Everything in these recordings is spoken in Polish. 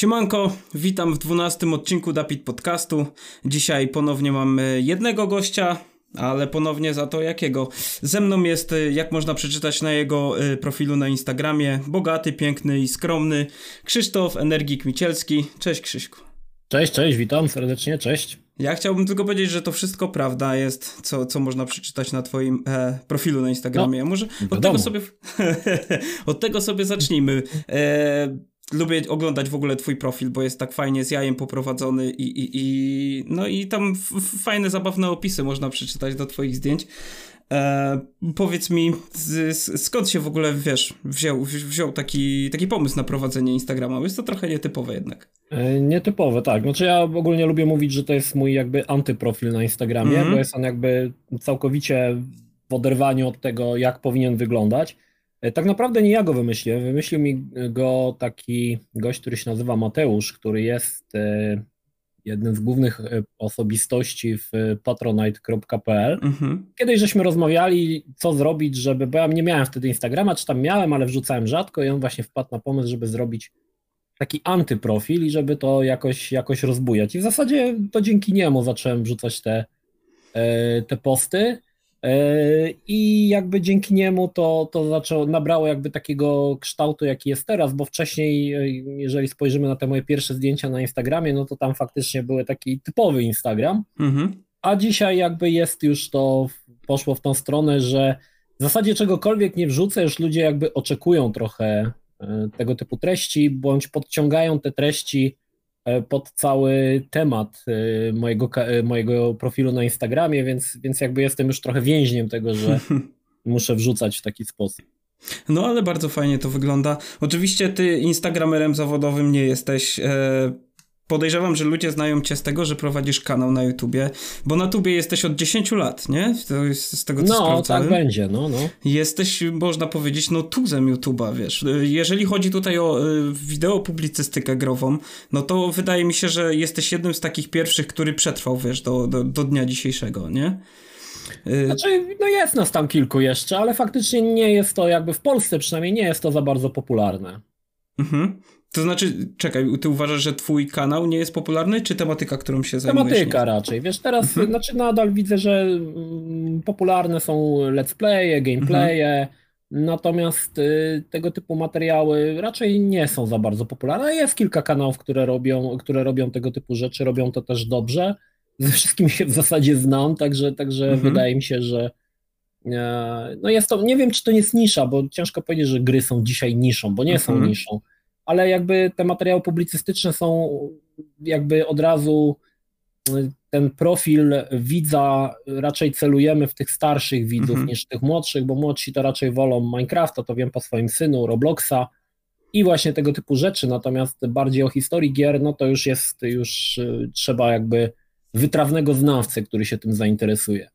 Siemanko, witam w 12 odcinku Dapit Podcastu. Dzisiaj ponownie mamy jednego gościa, ale ponownie za to jakiego. Ze mną jest, y, jak można przeczytać na jego y, profilu na Instagramie, bogaty, piękny i skromny Krzysztof Energik Micielski. Cześć Krzyśku. Cześć, cześć, witam serdecznie, cześć. Ja chciałbym tylko powiedzieć, że to wszystko prawda jest, co, co można przeczytać na twoim e, profilu na Instagramie. No, może od tego, sobie, od tego sobie zacznijmy. E, lubię oglądać w ogóle twój profil, bo jest tak fajnie z jajem poprowadzony i, i, i no i tam fajne, zabawne opisy można przeczytać do twoich zdjęć. E, powiedz mi, skąd się w ogóle, wiesz, wziął, wziął taki, taki pomysł na prowadzenie Instagrama? Jest to trochę nietypowe jednak. E, nietypowe, tak. Znaczy ja ogólnie lubię mówić, że to jest mój jakby antyprofil na Instagramie, mm -hmm. bo jest on jakby całkowicie w oderwaniu od tego, jak powinien wyglądać. E, tak naprawdę nie ja go wymyśliłem. Wymyślił mi go taki gość, który się nazywa Mateusz, który jest e, jednym z głównych e, osobistości w patronite.pl. Mhm. Kiedyś żeśmy rozmawiali, co zrobić, żeby, bo ja nie miałem wtedy Instagrama, czy tam miałem, ale wrzucałem rzadko i on właśnie wpadł na pomysł, żeby zrobić taki antyprofil i żeby to jakoś, jakoś rozbujać. I w zasadzie to dzięki niemu zacząłem wrzucać te, te posty. E, I jakby dzięki niemu to, to zaczęło, nabrało jakby takiego kształtu, jaki jest teraz, bo wcześniej, e, jeżeli spojrzymy na te moje pierwsze zdjęcia na Instagramie, no to tam faktycznie były taki typowy Instagram, mhm. a dzisiaj jakby jest już to, poszło w tą stronę, że w zasadzie czegokolwiek nie wrzucę, już ludzie jakby oczekują trochę e, tego typu treści, bądź podciągają te treści pod cały temat e, mojego, e, mojego profilu na Instagramie, więc, więc jakby jestem już trochę więźniem tego, że muszę wrzucać w taki sposób. No ale bardzo fajnie to wygląda. Oczywiście ty Instagramerem zawodowym nie jesteś. Podejrzewam, że ludzie znają cię z tego, że prowadzisz kanał na YouTubie, bo na tubie jesteś od 10 lat, nie? Z tego, co No, sprawdzałem. tak będzie, no, no. Jesteś, można powiedzieć, no tuzem YouTuba, wiesz. Jeżeli chodzi tutaj o y, wideo publicystykę grową, no to wydaje mi się, że jesteś jednym z takich pierwszych, który przetrwał, wiesz, do, do, do dnia dzisiejszego, nie? Y, znaczy, no jest nas tam kilku jeszcze, ale faktycznie nie jest to jakby w Polsce przynajmniej nie jest to za bardzo popularne. Mhm. To znaczy, czekaj, ty uważasz, że twój kanał nie jest popularny, czy tematyka, którą się zajmujesz? Tematyka raczej. Wiesz, teraz mhm. znaczy nadal widzę, że mm, popularne są let's playe, gameplaye, mhm. natomiast y, tego typu materiały raczej nie są za bardzo popularne. Jest kilka kanałów, które robią, które robią tego typu rzeczy, robią to też dobrze. Ze wszystkim się w zasadzie znam, także, także mhm. wydaje mi się, że e, no jest to, nie wiem czy to jest nisza, bo ciężko powiedzieć, że gry są dzisiaj niszą, bo nie są niszą ale jakby te materiały publicystyczne są jakby od razu ten profil widza raczej celujemy w tych starszych widzów mhm. niż tych młodszych, bo młodsi to raczej wolą Minecrafta, to wiem po swoim synu, Robloxa i właśnie tego typu rzeczy, natomiast bardziej o historii gier, no to już jest, już y, trzeba jakby wytrawnego znawcy, który się tym zainteresuje.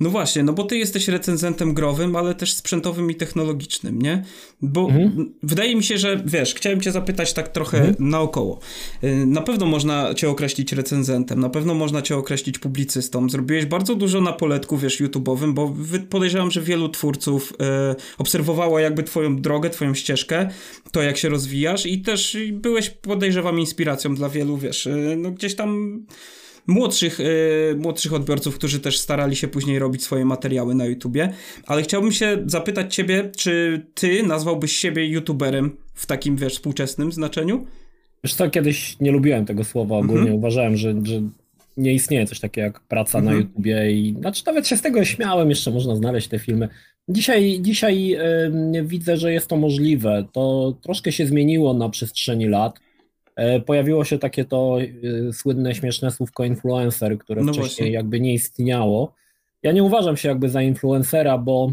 No właśnie, no bo ty jesteś recenzentem growym, ale też sprzętowym i technologicznym, nie? Bo mhm. wydaje mi się, że wiesz, chciałem cię zapytać tak trochę mhm. naokoło. Y, na pewno można cię określić recenzentem, na pewno można cię określić publicystą. Zrobiłeś bardzo dużo na poletku, wiesz, YouTube'owym, bo podejrzewam, że wielu twórców e, obserwowało jakby twoją drogę, twoją ścieżkę, to jak się rozwijasz i też byłeś, podejrzewam, inspiracją dla wielu, wiesz, e, no gdzieś tam młodszych, yy, młodszych odbiorców, którzy też starali się później robić swoje materiały na YouTubie. Ale chciałbym się zapytać ciebie, czy ty nazwałbyś siebie YouTuberem w takim, wiesz, współczesnym znaczeniu? Wiesz co, kiedyś nie lubiłem tego słowa ogólnie. Mhm. Uważałem, że, że nie istnieje coś takiego jak praca mhm. na YouTubie i znaczy nawet się z tego śmiałem, jeszcze można znaleźć te filmy. Dzisiaj, dzisiaj yy, widzę, że jest to możliwe. To troszkę się zmieniło na przestrzeni lat. E, pojawiło się takie to e, słynne, śmieszne słówko influencer, które no wcześniej właśnie. jakby nie istniało. Ja nie uważam się jakby za influencera, bo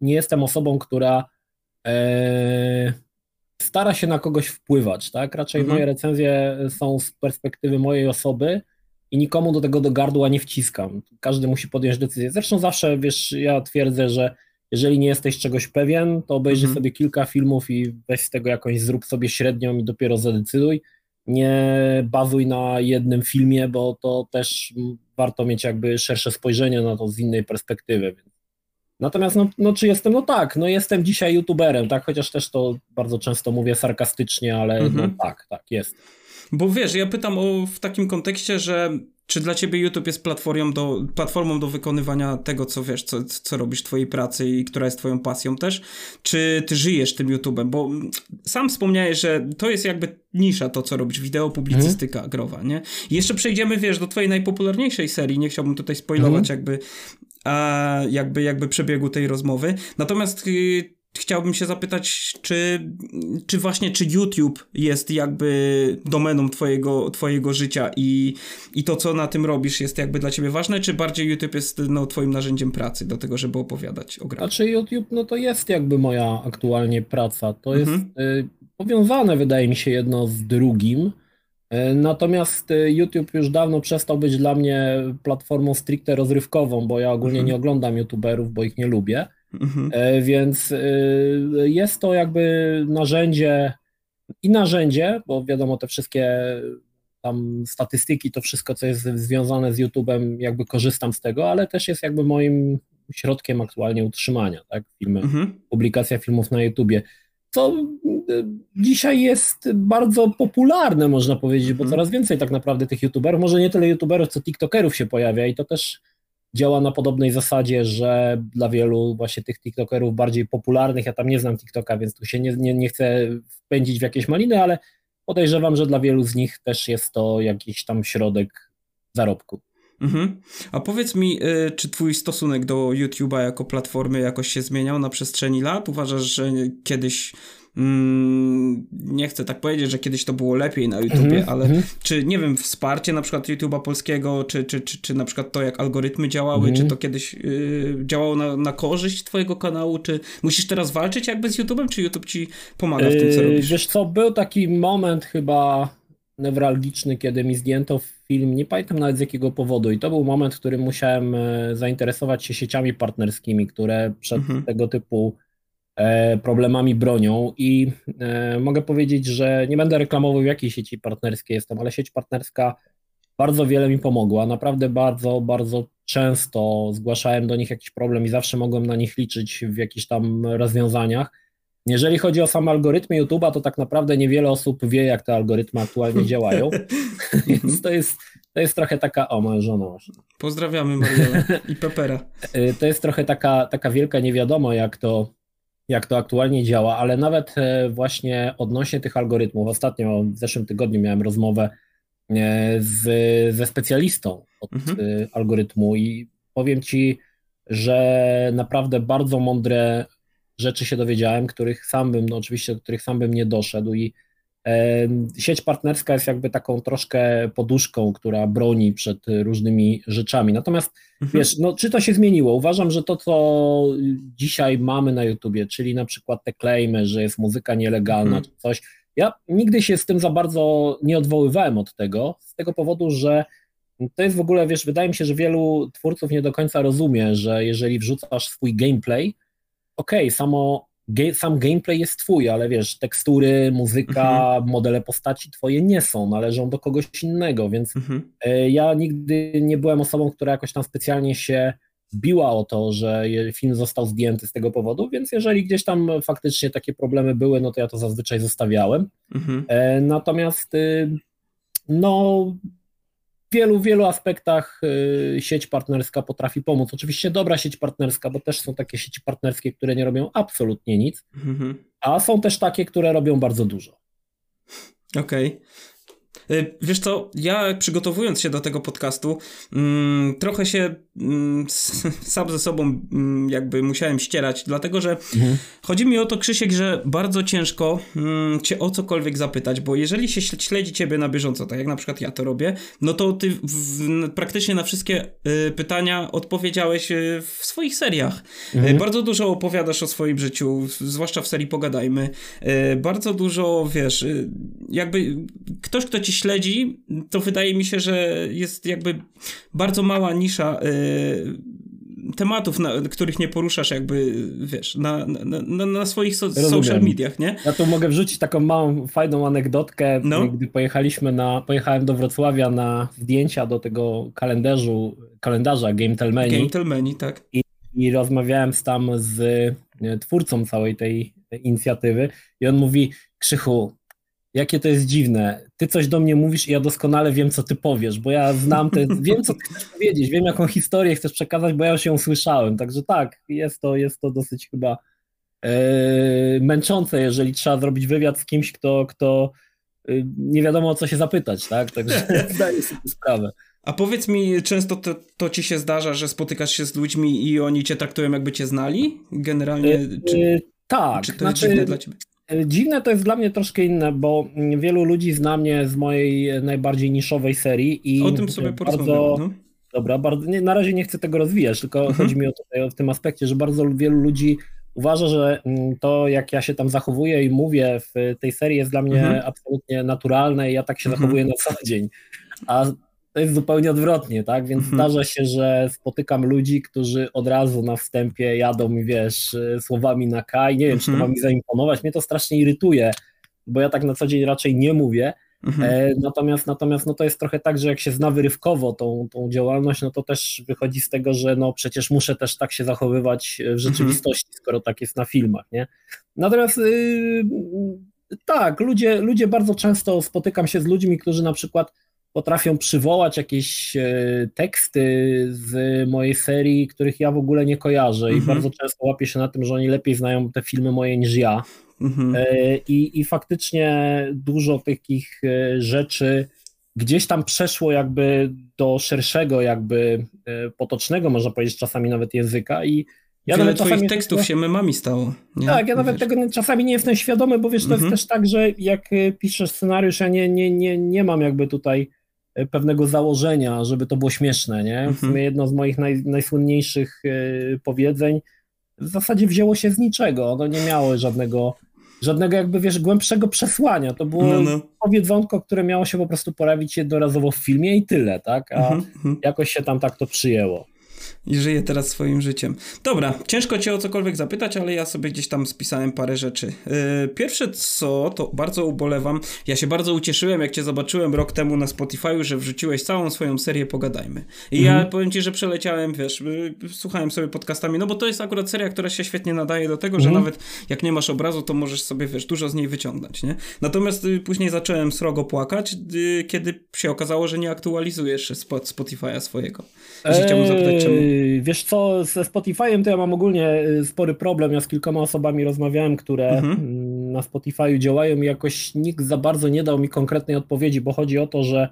nie jestem osobą, która e, stara się na kogoś wpływać, tak? Raczej mhm. moje recenzje są z perspektywy mojej osoby i nikomu do tego do gardła nie wciskam. Każdy musi podjąć decyzję. Zresztą zawsze, wiesz, ja twierdzę, że jeżeli nie jesteś czegoś pewien, to obejrzyj mhm. sobie kilka filmów i weź z tego jakąś, zrób sobie średnią i dopiero zadecyduj. Nie bazuj na jednym filmie, bo to też warto mieć jakby szersze spojrzenie na to z innej perspektywy. Natomiast, no, no czy jestem? No tak, no jestem dzisiaj youtuberem, tak, chociaż też to bardzo często mówię sarkastycznie, ale mhm. no tak, tak, jest. Bo wiesz, ja pytam o, w takim kontekście, że czy dla ciebie YouTube jest platformą do, platformą do wykonywania tego, co wiesz, co, co robisz w twojej pracy i która jest twoją pasją też? Czy ty żyjesz tym YouTube'em? Bo sam wspomniałeś, że to jest jakby nisza to, co robisz, wideo, publicystyka mhm. growa, nie? I jeszcze przejdziemy, wiesz, do twojej najpopularniejszej serii, nie chciałbym tutaj spoilować mhm. jakby, a, jakby, jakby przebiegu tej rozmowy. Natomiast y, chciałbym się zapytać, czy, czy właśnie, czy YouTube jest jakby domeną twojego, twojego życia i, i to, co na tym robisz jest jakby dla ciebie ważne, czy bardziej YouTube jest no, twoim narzędziem pracy do tego, żeby opowiadać o grach? Znaczy YouTube, no to jest jakby moja aktualnie praca. To jest mhm. y, powiązane, wydaje mi się, jedno z drugim. Y, natomiast y, YouTube już dawno przestał być dla mnie platformą stricte rozrywkową, bo ja ogólnie mhm. nie oglądam YouTuberów, bo ich nie lubię. Mhm. E, więc e, jest to jakby narzędzie i narzędzie, bo wiadomo, te wszystkie tam statystyki, to wszystko, co jest związane z YouTube'em, jakby korzystam z tego, ale też jest jakby moim środkiem aktualnie utrzymania, tak? Filmy, mhm. publikacja filmów na YouTubie. Co e, dzisiaj jest bardzo popularne, można powiedzieć, bo mhm. coraz więcej tak naprawdę tych YouTuberów, może nie tyle YouTuberów, co TikTokerów się pojawia i to też działa na podobnej zasadzie, że dla wielu właśnie tych TikTokerów bardziej popularnych, ja tam nie znam TikToka, więc tu się nie, nie, nie chcę wpędzić w jakieś maliny, ale podejrzewam, że dla wielu z nich też jest to jakiś tam środek zarobku. Mhm. A powiedz mi, y, czy twój stosunek do YouTube'a jako platformy jakoś się zmieniał na przestrzeni lat? Uważasz, że kiedyś Mm, nie chcę tak powiedzieć, że kiedyś to było lepiej na YouTubie, mm -hmm. ale mm -hmm. czy, nie wiem, wsparcie na przykład YouTube'a polskiego, czy, czy, czy, czy na przykład to, jak algorytmy działały, -hmm. czy to kiedyś y, działało na, na korzyść twojego kanału, czy musisz teraz walczyć jakby z YouTube'em, czy YouTube ci pomaga w tym, co yy, robisz? Wiesz co, był taki moment chyba newralgiczny, kiedy mi zdjęto film, nie pamiętam nawet z jakiego powodu i to był moment, w którym musiałem e, zainteresować się sieciami partnerskimi, które przed mhm. tego typu problemami bronią i e, mogę powiedzieć, że nie będę reklamował w jakiej sieci partnerskiej jestem, ale sieć partnerska bardzo wiele mi pomogła. Naprawdę bardzo, bardzo często zgłaszałem do nich jakiś problem i zawsze mogłem na nich liczyć w jakichś tam rozwiązaniach. Jeżeli chodzi o same algorytmy YouTube'a, to tak naprawdę niewiele osób wie, jak te algorytmy aktualnie działają. Więc to jest, to jest trochę taka. O, moja żona. Pozdrawiamy Mariela i Pepera. E, to jest trochę taka, taka wielka niewiadoma, jak to, jak to aktualnie działa, ale nawet e, właśnie odnośnie tych algorytmów, ostatnio w zeszłym tygodniu miałem rozmowę e, z, ze specjalistą od mhm. E, algorytmu i powiem Ci, że naprawdę bardzo mądre rzeczy się dowiedziałem, których sam bym, no oczywiście, do których sam bym nie doszedł i Sieć partnerska jest jakby taką troszkę poduszką, która broni przed różnymi rzeczami. Natomiast mhm. wiesz, no, czy to się zmieniło? Uważam, że to, co dzisiaj mamy na YouTubie, czyli na przykład te claimy, że jest muzyka nielegalna mhm. czy coś, ja nigdy się z tym za bardzo nie odwoływałem od tego, z tego powodu, że to jest w ogóle, wiesz, wydaje mi się, że wielu twórców nie do końca rozumie, że jeżeli wrzucasz swój gameplay, okej, okay, samo sam gameplay jest twój, ale wiesz, tekstury, muzyka, mhm. modele postaci twoje nie są, należą do kogoś innego, więc mhm. E, ja nigdy nie byłem osobą, która jakoś tam specjalnie się biła o to, że film został zdjęty z tego powodu, więc jeżeli gdzieś tam faktycznie takie problemy były, no to ja to zazwyczaj zostawiałem. Mhm. E, natomiast y, no wielu, wielu aspektach y, sieć partnerska potrafi pomóc. Oczywiście dobra sieć partnerska, bo też są takie sieci partnerskie, które nie robią absolutnie nic, mhm. a są też takie, które robią bardzo dużo. Okej. Okay. Y, wiesz co, ja przygotowując się do tego podcastu, mm, trochę się mm, sam ze sobą mm, jakby musiałem ścierać, dlatego że mhm. chodzi mi o to, Krzysiek, że bardzo ciężko cię o cokolwiek zapytać, bo jeżeli się śledzi ciebie na bieżąco, tak jak na przykład ja to robię, no to ty w, praktycznie na wszystkie y, pytania odpowiedziałeś y, w swoich seriach. Y, mhm. bardzo dużo opowiadasz o swoim życiu, zwłaszcza w serii Pogadajmy. Bardzo dużo, wiesz, jakby ktoś, kto ci śledzi, to wydaje mi się, że jest jakby bardzo mała nisza y, tematów, na, których nie poruszasz jakby, wiesz, na, na, na swoich so, social mediach, nie? Ja tu mogę wrzucić taką małą, fajną anegdotkę, no. gdy pojechaliśmy na, pojechałem do Wrocławia na zdjęcia do tego kalendarzu, kalendarza Game Telmeni. Game Telmeni, tak. I i rozmawiałem tam z twórcą całej tej inicjatywy i on mówi, Krzychu, jakie to jest dziwne. Ty coś do mnie mówisz i ja doskonale wiem, co ty powiesz, bo ja znam te, wiem, co ty chcesz powiedzieć, wiem, jaką historię chcesz przekazać, bo ja już ją słyszałem. Także tak, jest to, jest to dosyć chyba e, męczące, jeżeli trzeba zrobić wywiad z kimś, kto, kto e, nie wiadomo o co się zapytać, tak? Także zdaję sobie sprawę. A powiedz mi, często to, to ci się zdarza, że spotykasz się z ludźmi i oni cię traktują jakby cię znali? Generalnie? E, czy, tak. Czy to znaczy, jest dziwne dla ciebie? Dziwne to jest dla mnie troszkę inne, bo wielu ludzi zna mnie z mojej najbardziej niszowej serii i o tym sobie bardzo. No. Dobra, bardzo, nie, na razie nie chcę tego rozwijać, tylko mhm. chodzi mi o tutaj w tym aspekcie, że bardzo wielu ludzi uważa, że mm, to jak ja się tam zachowuję i mówię w tej serii jest dla mnie mhm. absolutnie naturalne i ja tak się mhm. zachowuję na co dzień. A to jest zupełnie odwrotnie, tak? Więc mhm. zdarza się, że spotykam ludzi, którzy od razu na wstępie jadą wiesz, słowami na kaj. Nie wiem, czy to mhm. ma mi zaimponować. Mnie to strasznie irytuje, bo ja tak na co dzień raczej nie mówię. Mhm. E, natomiast natomiast no to jest trochę tak, że jak się zna wyrywkowo tą, tą działalność, no to też wychodzi z tego, że no przecież muszę też tak się zachowywać w mhm. rzeczywistości, skoro tak jest na filmach, nie? Natomiast yy, tak, ludzie, ludzie bardzo często spotykam się z ludźmi, którzy na przykład potrafią przywołać jakieś e, teksty z mojej serii, których ja w ogóle nie kojarzę i mhm. bardzo często łapię się na tym, że oni lepiej znają te filmy moje niż ja. Mhm. E, I, I faktycznie dużo takich e, rzeczy gdzieś tam przeszło jakby do szerszego, jakby potocznego, można powiedzieć, czasami nawet języka i ja Wiele nawet twoich tekstów się memami stało. Nie? Tak, ja nawet wiesz. tego czasami nie jestem świadomy, bo wiesz, to mhm. jest też tak, że jak piszesz scenariusz, ja nie, nie, nie, nie mam jakby tutaj pewnego założenia, żeby to było śmieszne, nie? W mhm. sumie jedno z moich naj, najsłynniejszych e, powiedzeń w zasadzie wzięło się z niczego, ono nie miało żadnego, żadnego jakby, wiesz, głębszego przesłania, to było no, no. powiedzonko, które miało się po prostu pojawić jednorazowo w filmie i tyle, tak? A mhm, mhm. jakoś się tam tak to przyjęło i żyje teraz swoim życiem. Dobra, ciężko cię o cokolwiek zapytać, ale ja sobie gdzieś tam spisałem parę rzeczy. Yy, pierwsze co, to bardzo ubolewam. Ja się bardzo ucieszyłem, jak cię zobaczyłem rok temu na Spotify'u, że wrzuciłeś całą swoją serię Pogadajmy. I mhm. ja powiem ci, że przeleciałem, wiesz, yy, słuchałem sobie podcastami, no bo to jest akurat seria, która się świetnie nadaje do tego, mhm. że nawet jak nie masz obrazu, to możesz sobie, wiesz, dużo z niej wyciągnąć, nie? Natomiast yy, później zacząłem srogo płakać, y, kiedy się okazało, że nie aktualizujesz Spotify'a swojego. I się chciałbym zapytać, czemu? Yy, wiesz co, ze Spotify'em to ja mam ogólnie yy, spory problem. Ja z kilkoma osobami rozmawiałem, które mhm. Mm, na Spotify'u działają i jakoś nikt za bardzo nie dał mi konkretnej odpowiedzi, bo chodzi o to, że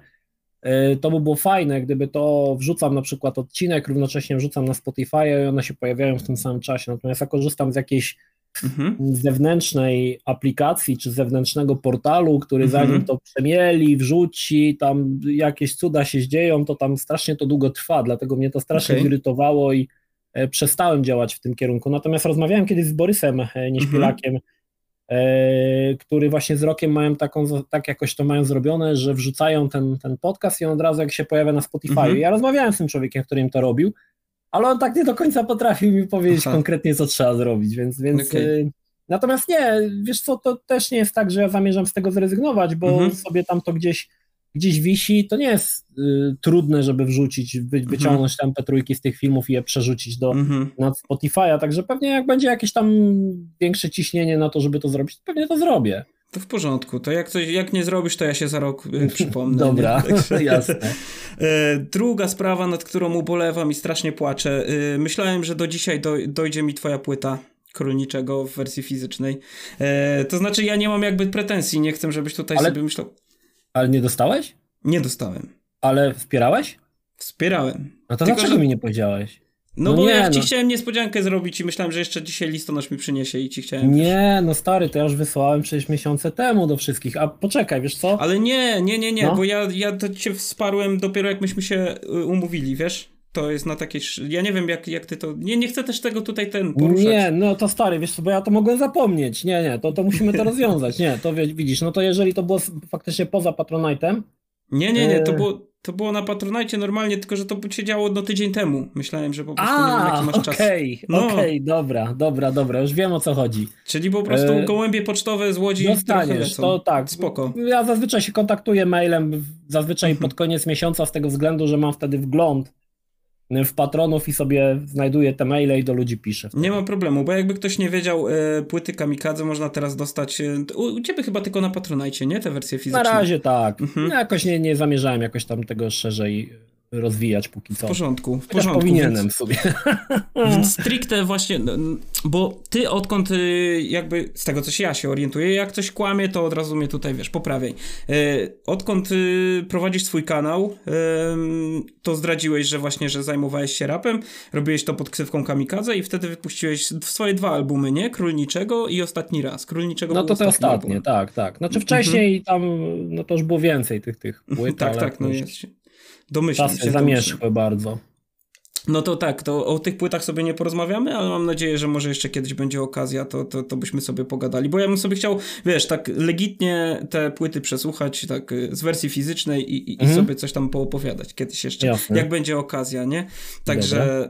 yy, to by było fajne, gdyby to wrzucam na przykład odcinek, równocześnie wrzucam na Spotify i one się pojawiają w tym samym czasie. Natomiast ja korzystam z jakiejś mhm. zewnętrznej aplikacji czy zewnętrznego portalu, który mhm. zanim to przemieli, wrzuci, tam jakieś cuda się dzieją, to tam strasznie to długo trwa, dlatego mnie to strasznie okay. irytowało i e, przestałem działać w tym kierunku. Natomiast rozmawiałem kiedyś z Borysem e, Nieśpielakiem, mhm. e, który właśnie z rokiem mają taką, tak jakoś to mają zrobione, że wrzucają ten, ten podcast i on od razu jak się pojawia na Spotify. Mhm. Ja rozmawiałem z tym człowiekiem, który im to robił ale on tak nie do końca potrafił mi powiedzieć Aha. konkretnie, co trzeba zrobić, więc, więc okay. natomiast nie, wiesz co, to też nie jest tak, że ja zamierzam z tego zrezygnować, bo mhm. sobie tam to gdzieś gdzieś wisi, to nie jest y, trudne, żeby wrzucić, wy, mhm. wyciągnąć tam te trójki z tych filmów i je przerzucić do mhm. na Spotify'a, także pewnie jak będzie jakieś tam większe ciśnienie na to, żeby to zrobić, to pewnie to zrobię. To w porządku. To jak, coś, jak nie zrobisz, to ja się za rok y, przypomnę. Dobra, jasne. E, druga sprawa, nad którą ubolewam i strasznie płaczę. E, myślałem, że do dzisiaj do, dojdzie mi twoja płyta królniczego w wersji fizycznej. E, to znaczy, ja nie mam jakby pretensji, nie chcę, żebyś tutaj ale, sobie myślał. Ale nie dostałeś? Nie dostałem. Ale wspierałeś? Wspierałem. No to Tylko, dlaczego że... mi nie powiedziałeś? No, no bo nie, ja ci no. chciałem niespodziankę zrobić i myślałem, że jeszcze dzisiaj listonosz mi przyniesie i ci chciałem... Nie, no stary, to ja już wysłałem przecież miesiące temu do wszystkich, a poczekaj, wiesz co? Ale nie, nie, nie, nie, no. bo ja, ja to cię wsparłem dopiero jak myśmy się y, umówili, wiesz? To jest na takiej. Ja nie wiem, jak, jak ty to. Nie, nie chcę też tego tutaj ten poruszać. Nie, no to stary, wiesz co, bo ja to mogłem zapomnieć. Nie, nie, to, to musimy to rozwiązać. Nie, to widzisz, no to jeżeli to było faktycznie poza Patronite'em. Nie, nie, nie, to y, było, to było na Patronite normalnie, tylko że to się działo no tydzień temu. Myślałem, że po prostu A, nie wiem, jaki masz czas. Okej, okay, no. okej, okay, dobra, dobra, dobra, już wiem o co chodzi. Czyli po prostu e... gołębie pocztowe z Łodzi Dostaniesz, to tak. Spoko. Ja zazwyczaj się kontaktuję mailem, zazwyczaj mhm. pod koniec miesiąca z tego względu, że mam wtedy wgląd w patronów i sobie znajduję te maile i do ludzi piszę. Wtedy. Nie ma problemu, bo jakby ktoś nie wiedział, e, płyty Kamikadze można teraz dostać, e, u, u, ciebie chyba tylko na Patronite, nie? Te wersje fizyczne. Na razie tak. Mhm. jakoś nie, nie zamierzałem jakoś tam tego szerzej rozwijać póki co. W porządku, w porządku. powinienem więc, sobie. Więc stricte właśnie, bo ty odkąd y, jakby, z tego co się ja się orientuję, jak coś kłamie, to od razu mnie tutaj, wiesz, poprawiaj. Y, odkąd y, prowadzisz swój kanał, to zdradziłeś, że właśnie, że zajmowałeś się rapem, robiłeś to pod ksywką Kamikadze i wtedy wypuściłeś swoje dwa albumy, nie? Królniczego i Ostatni Raz. Królniczego No to te ostatnie, album. tak, tak. Znaczy wcześniej mhm. tam, no to już było więcej tych, tych płyt, Tak, tak, no jest Domyślam Czasy się. zamierzchłe bardzo. No to tak, to o tych płytach sobie nie porozmawiamy, ale mam nadzieję, że może jeszcze kiedyś będzie okazja, to, to, to byśmy sobie pogadali, bo ja bym sobie chciał, wiesz, tak legitnie te płyty przesłuchać, tak y, z wersji fizycznej i, i, mhm. sobie coś tam poopowiadać kiedyś jeszcze, Jasne. jak będzie okazja, nie? Także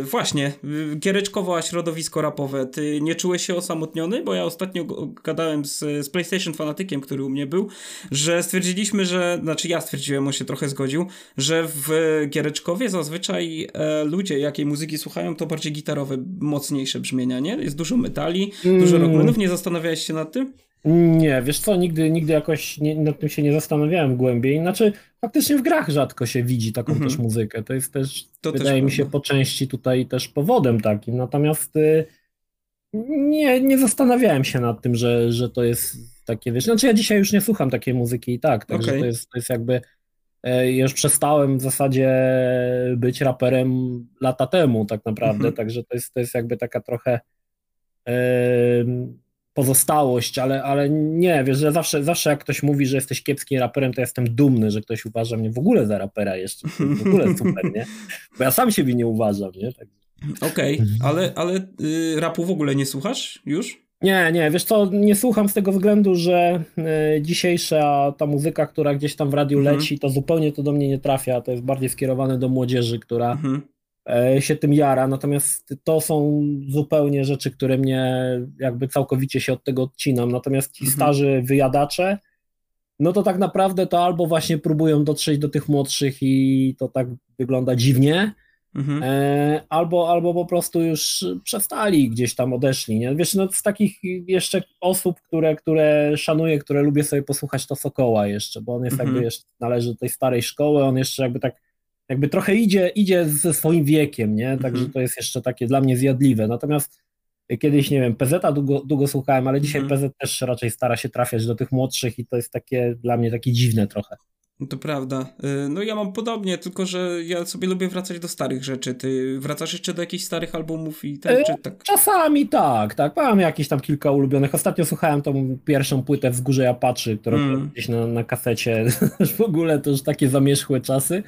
y, właśnie, y, giereczkowo, a środowisko rapowe, ty nie czułeś się osamotniony? Bo ja ostatnio gadałem z, z PlayStation fanatykiem, który u mnie był, że stwierdziliśmy, że, znaczy ja stwierdziłem, on się trochę zgodził, że w Giereczkowie zazwyczaj e, ludzie jakiej muzyki słuchają, to bardziej gitarowe, mocniejsze brzmienia, nie? Jest dużo metali, mm. dużo rockmanów. Nie zastanawiałeś się nad tym? Nie, wiesz co, nigdy, nigdy jakoś nie, nad tym się nie zastanawiałem głębiej. Znaczy, faktycznie w grach rzadko się widzi taką mm -hmm. też muzykę. To jest też, to wydaje też mi się, po części tutaj też powodem takim. Natomiast y, nie, nie zastanawiałem się nad tym, że, że to jest takie, wiesz, znaczy ja dzisiaj już nie słucham takiej muzyki i tak, także okay. to, jest, to jest jakby już przestałem w zasadzie być raperem lata temu tak naprawdę, mhm. także to jest, to jest jakby taka trochę pozostałość, ale, ale nie, wiesz, że zawsze, zawsze jak ktoś mówi, że jesteś kiepskim raperem, to jestem dumny, że ktoś uważa mnie w ogóle za rapera jeszcze, w ogóle super, nie? Bo ja sam siebie nie uważam, nie? Tak. Okej, okay, ale, ale y, rapu w ogóle nie słuchasz już? Nie, nie, wiesz co, nie słucham z tego względu, że y, dzisiejsza ta muzyka, która gdzieś tam w radiu mhm. leci, to zupełnie to do mnie nie trafia, to jest bardziej skierowane do młodzieży, która mhm. y, się tym jara, natomiast to są zupełnie rzeczy, które mnie jakby całkowicie się od tego odcinam, natomiast ci mhm. starzy wyjadacze, no to tak naprawdę to albo właśnie próbują dotrzeć do tych młodszych i to tak wygląda dziwnie, Mhm. E, albo, albo po prostu już przestali, gdzieś tam odeszli. Nie? Wiesz, no z takich jeszcze osób, które, które szanuję, które lubię sobie posłuchać, to Sokoła jeszcze, bo on jest mhm. jakby jeszcze, należy do tej starej szkoły, on jeszcze jakby tak, jakby trochę idzie, idzie ze swoim wiekiem, nie? Także mhm. to jest jeszcze takie dla mnie zjadliwe. Natomiast kiedyś, nie wiem, PZ długo, długo słuchałem, ale dzisiaj PZ też raczej stara się trafiać do tych młodszych i to jest takie dla mnie takie dziwne trochę. No to prawda. Y, no ja mam podobnie, tylko że ja sobie lubię wracać do starych rzeczy. Ty wracasz jeszcze do jakichś starych albumów i tak, czy tak? Czasami tak, tak. Mam jakieś tam kilka ulubionych. Ostatnio słuchałem tą pierwszą płytę Wzgórze Apaczy, którą mm. gdzieś na, na kasecie. w ogóle to już takie zamierzchłe czasy.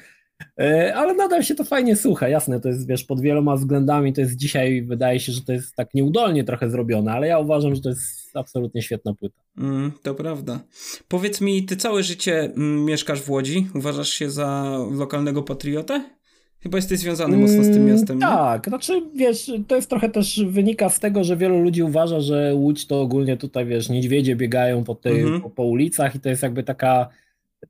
E, ale nadal się to fajnie słucha, jasne, to jest, wiesz, pod wieloma względami, to jest dzisiaj, wydaje się, że to jest tak nieudolnie trochę zrobione, ale ja uważam, że to jest absolutnie świetna płyta. Mm, to prawda. Powiedz mi, ty całe życie mm, mieszkasz w Łodzi, uważasz się za lokalnego patriotę? Chyba jesteś związany mocno z tym mm, miastem. Nie? Tak, znaczy wiesz, to jest trochę też wynika z tego, że wielu ludzi uważa, że Łódź to ogólnie tutaj, wiesz, niedźwiedzie biegają po, tej, mm -hmm. po, po ulicach i to jest jakby taka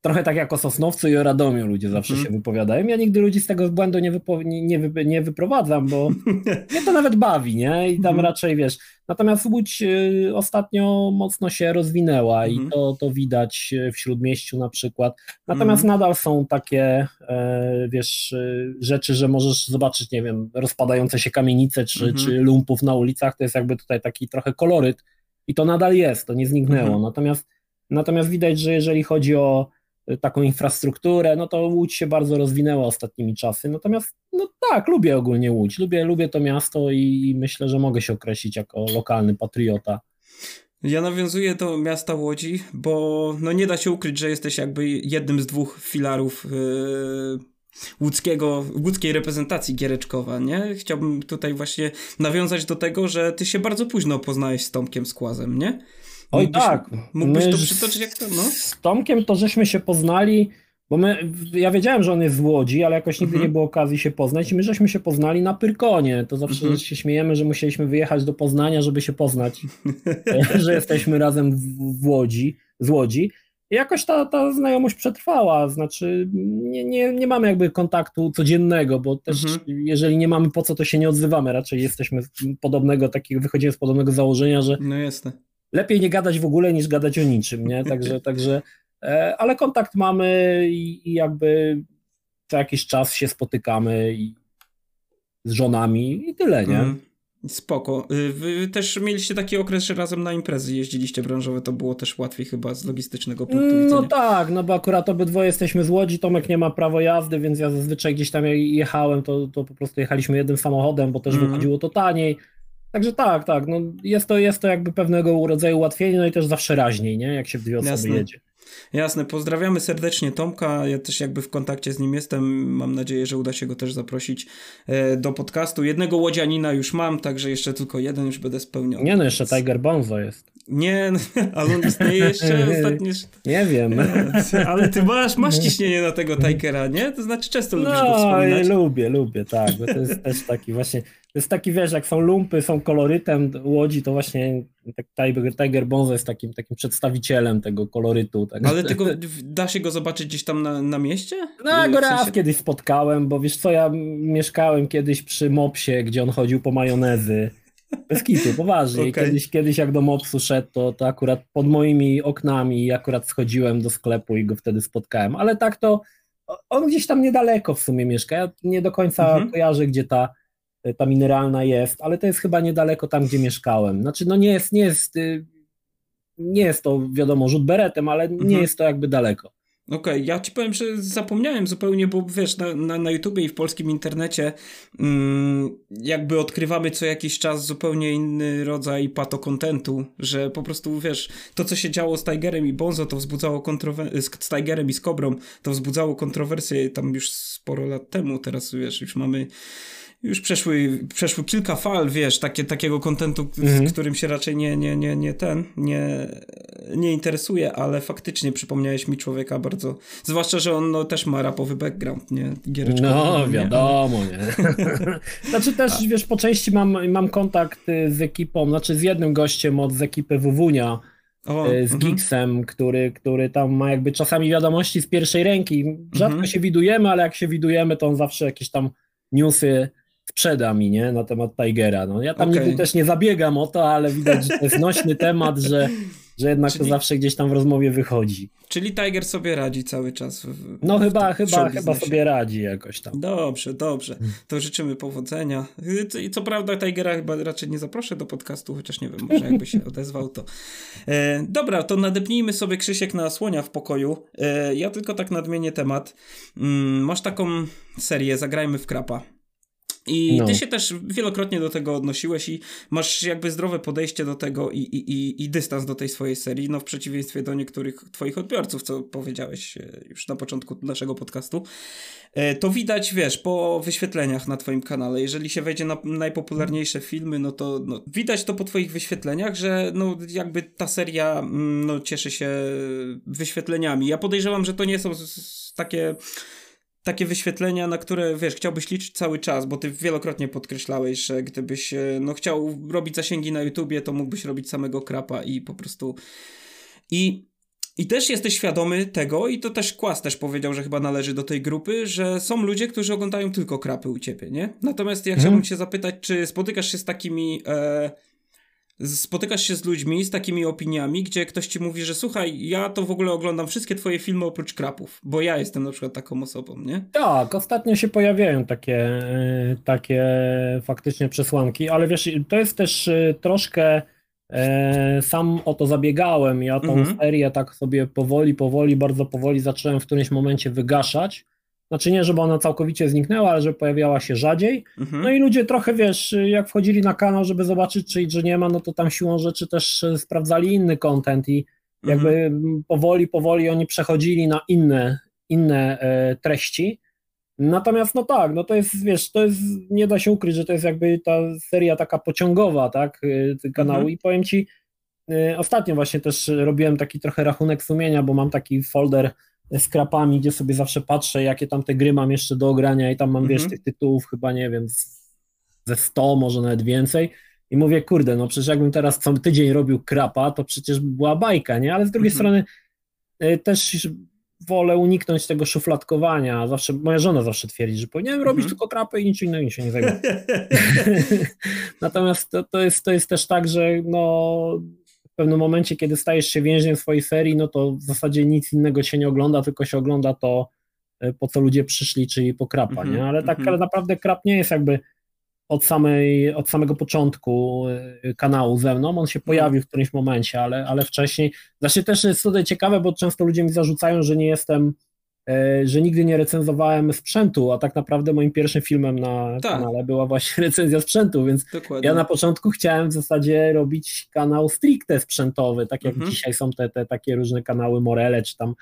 trochę tak jak o Sosnowcu i o Radomiu ludzie zawsze mm. się wypowiadają. Ja nigdy ludzi z tego błędu nie, wypo, nie, wy, nie wyprowadzam, bo mnie to nawet bawi, nie? I tam mm. raczej, wiesz, natomiast Łódź y, ostatnio mocno się rozwinęła mm. i mhm. to, to widać w Śródmieściu na przykład. Natomiast mhm. nadal są takie, e, wiesz, y, rzeczy, że możesz zobaczyć, nie wiem, rozpadające się kamienice czy, mhm. czy lumpów na ulicach, to jest jakby tutaj taki trochę koloryt i to nadal jest, to nie zniknęło. Natomiast, natomiast widać, że jeżeli chodzi o taką infrastrukturę, no to Łódź się bardzo rozwinęła ostatnimi czasy. Natomiast no tak, lubię ogólnie Łódź, lubię, lubię to miasto i myślę, że mogę się określić jako lokalny patriota. Ja nawiązuję do miasta Łodzi, bo no nie da się ukryć, że jesteś jakby jednym z dwóch filarów yy, łódzkiego, łódzkiej reprezentacji Giereczkowa, nie? Chciałbym tutaj właśnie nawiązać do tego, że ty się bardzo późno poznałeś z Tomkiem Skłazem, nie? Oj mógłbyś, tak. Mógłbyś my to przytoczyć jak to, no? Z Tomkiem to żeśmy się poznali, bo my, ja wiedziałem, że on jest z Łodzi, ale jakoś nigdy mhm. nie było okazji się poznać i my żeśmy się poznali na Pyrkonie. To zawsze mhm. się śmiejemy, że musieliśmy wyjechać do Poznania, żeby się poznać, że jesteśmy razem w, w Łodzi, z Łodzi. jakoś ta, ta znajomość przetrwała, znaczy nie, nie, nie mamy jakby kontaktu codziennego, bo też mhm. jeżeli nie mamy po co, to się nie odzywamy, raczej jesteśmy podobnego, takiego, wychodzimy z podobnego założenia, że no. Lepiej nie gadać w ogóle niż gadać o niczym, nie, także, także e, ale kontakt mamy i, jakby co jakiś czas się spotykamy i z żonami i tyle, nie? Mhm. Spoko. Y, wy też mieliście taki okres, że razem na imprezy jeździliście branżowe, to było też łatwiej chyba z logistycznego punktu no widzenia. No tak, no bo akurat obydwoje jesteśmy z Łodzi, Tomek nie ma prawa jazdy, więc ja zazwyczaj gdzieś tam jechałem, to, to po prostu jechaliśmy jednym samochodem, bo też mm. wychodziło to taniej. Także tak, tak, no jest to, jest to jakby pewnego rodzaju ułatwienie, no i też zawsze raźniej, nie? Jak się w dwie osoby Jasne. jedzie. Jasne, pozdrawiamy serdecznie Tomka. Ja też jakby w kontakcie z nim jestem. Mam nadzieję, że uda się go też zaprosić e, do podcastu. Jednego łodzianina już mam, także jeszcze tylko jeden już będę spełniony. Nie no, jeszcze Tiger Bonzo jest. Nie, ale on istnieje jeszcze ostatnio. Nie wiem. Ale ty masz, masz ciśnienie na tego Tigera, nie? To znaczy często lubisz no, go wspominać. lubię, lubię, tak. Bo to jest też taki właśnie to jest taki, wiesz, jak są lumpy, są kolorytem Łodzi, to właśnie Tiger, Tiger Bonzo jest takim, takim przedstawicielem tego kolorytu. Tak. Ale tylko da się go zobaczyć gdzieś tam na, na mieście? No, ja go raz sensie... kiedyś spotkałem, bo wiesz co, ja mieszkałem kiedyś przy Mopsie, gdzie on chodził po majonezy. Bez kitu, poważnie. Okay. Kiedyś, kiedyś jak do Mopsu szedł, to, to akurat pod moimi oknami akurat schodziłem do sklepu i go wtedy spotkałem. Ale tak to on gdzieś tam niedaleko w sumie mieszka. Ja nie do końca mhm. kojarzę, gdzie ta ta mineralna jest, ale to jest chyba niedaleko tam, gdzie mieszkałem. Znaczy, no nie jest, nie jest, y, nie jest to wiadomo rzut beretem, ale nie mhm. jest to jakby daleko. Okej, okay, ja ci powiem, że zapomniałem zupełnie, bo wiesz, na, na, na YouTubie i w polskim internecie mm, jakby odkrywamy co jakiś czas zupełnie inny rodzaj patokontentu, że po prostu wiesz, to co się działo z Tigerem i Bonzo to wzbudzało kontrowersje, z Tigerem i z Kobrą to wzbudzało kontrowersje tam już sporo lat temu, teraz wiesz, już mamy już przeszły, przeszły kilka fal, wiesz, takie, takiego kontentu, mhm. z którym się raczej nie, nie, nie, nie ten, nie, nie interesuje, ale faktycznie przypomniałeś mi człowieka bardzo, zwłaszcza, że on no, też ma rapowy background, nie? Giereczko, no, nie, wiadomo, nie. znaczy też, A. wiesz, po części mam, mam kontakt y, z ekipą, znaczy z jednym gościem od z ekipy Wuwunia, o, y, z mhm. Geeksem, który, który tam ma jakby czasami wiadomości z pierwszej ręki. Rzadko mhm. się widujemy, ale jak się widujemy, to on zawsze jakieś tam newsy sprzeda mi, nie, na temat Tigera. No, ja tam okay. nigdy też nie zabiegam o to, ale widać, że to jest nośny temat, że, że jednak czyli, to zawsze gdzieś tam w rozmowie wychodzi. Czyli Tiger sobie radzi cały czas. W, no w chyba, chyba, chyba sobie radzi jakoś tam. Dobrze, dobrze. To życzymy powodzenia. I co prawda Tigera chyba raczej nie zaproszę do podcastu, chociaż nie wiem, może jakby się odezwał to. E, dobra, to nadepnijmy sobie Krzysiek na słonia w pokoju. E, ja tylko tak nadmienię temat. Mm, masz taką serię Zagrajmy w krapa. I no. ty się też wielokrotnie do tego odnosiłeś i masz jakby zdrowe podejście do tego i, i, i, dystans do tej swojej serii, no w przeciwieństwie do niektórych twoich odbiorców, co powiedziałeś e, już na początku naszego podcastu. E, to widać, wiesz, po wyświetleniach na twoim kanale. Jeżeli się wejdzie na najpopularniejsze filmy, no to no, widać to po twoich wyświetleniach, że no jakby ta seria mm, no, cieszy się wyświetleniami. Ja podejrzewam, że to nie są takie takie wyświetlenia, na które, wiesz, chciałbyś liczyć cały czas, bo ty wielokrotnie podkreślałeś, że gdybyś, e, no, chciał robić zasięgi na YouTubie, to mógłbyś robić samego krapa i po prostu... I i też jesteś świadomy tego, i to też Kłas też powiedział, że chyba należy do tej grupy, że są ludzie, którzy oglądają tylko krapy u ciebie, nie? Natomiast ja hmm. chciałbym się zapytać, czy spotykasz się z takimi e, spotykasz się z ludźmi z takimi opiniami, gdzie ktoś ci mówi, że słuchaj, ja to w ogóle oglądam wszystkie twoje filmy oprócz krapów, bo ja jestem na przykład taką osobą, nie? Tak, ostatnio się pojawiają takie, e, takie faktycznie przesłanki, ale wiesz, to jest też e, troszkę e, sam o to zabiegałem. Ja tą mhm. serię tak sobie powoli, powoli, bardzo powoli zacząłem w którymś momencie wygaszać znaczy nie, żeby ona całkowicie zniknęła, ale żeby pojawiała się rzadziej. Mhm. No i ludzie trochę, wiesz, jak wchodzili na kanał, żeby zobaczyć, czy, czy nie ma, no to tam siłą rzeczy też e, sprawdzali inny content i jakby mhm. powoli, powoli oni przechodzili na inne, inne e, treści. Natomiast no tak, no to jest, wiesz, to jest, nie da się ukryć, że to jest jakby ta seria taka pociągowa, tak, e, kanału mhm. i powiem Ci, ostatnio właśnie też robiłem taki trochę rachunek sumienia, bo mam taki folder z krapami, gdzie sobie zawsze patrzę, jakie tam te gry mam jeszcze do ogrania i tam mam, mhm. wiesz, tych tytułów chyba, nie wiem, ze 100, może nawet więcej. I mówię, kurde, no przecież jakbym teraz co tydzień robił krapa, to przecież była bajka, nie? Ale z drugiej mhm. strony y, też wolę uniknąć tego szufladkowania. Zawsze, moja żona zawsze twierdzi, że powinienem robić mhm. tylko trapy i nic innego się nie zajmuje. Natomiast to, to, jest, to jest też tak, że no, pewnym momencie, kiedy stajesz się więźniem swojej serii, no to w zasadzie nic innego się nie ogląda, tylko się ogląda to, y, po co ludzie przyszli, czyli po krapa, nie? Ale tak mm -hmm. naprawdę krap nie jest jakby od, samej, od samego początku y, kanału ze mną. On się mhm. pojawił w którymś momencie, ale, ale wcześniej. Znaczy też jest tutaj ciekawe, bo często ludzie mi zarzucają, że nie jestem, e, że nigdy nie recenzowałem sprzętu, a tak naprawdę moim pierwszym filmem na tak. kanale była właśnie recenzja sprzętu, więc Dokładnie. ja na początku chciałem w zasadzie robić kanał stricte sprzętowy, tak jak mhm. dzisiaj są te, te takie różne kanały Morele, czy tam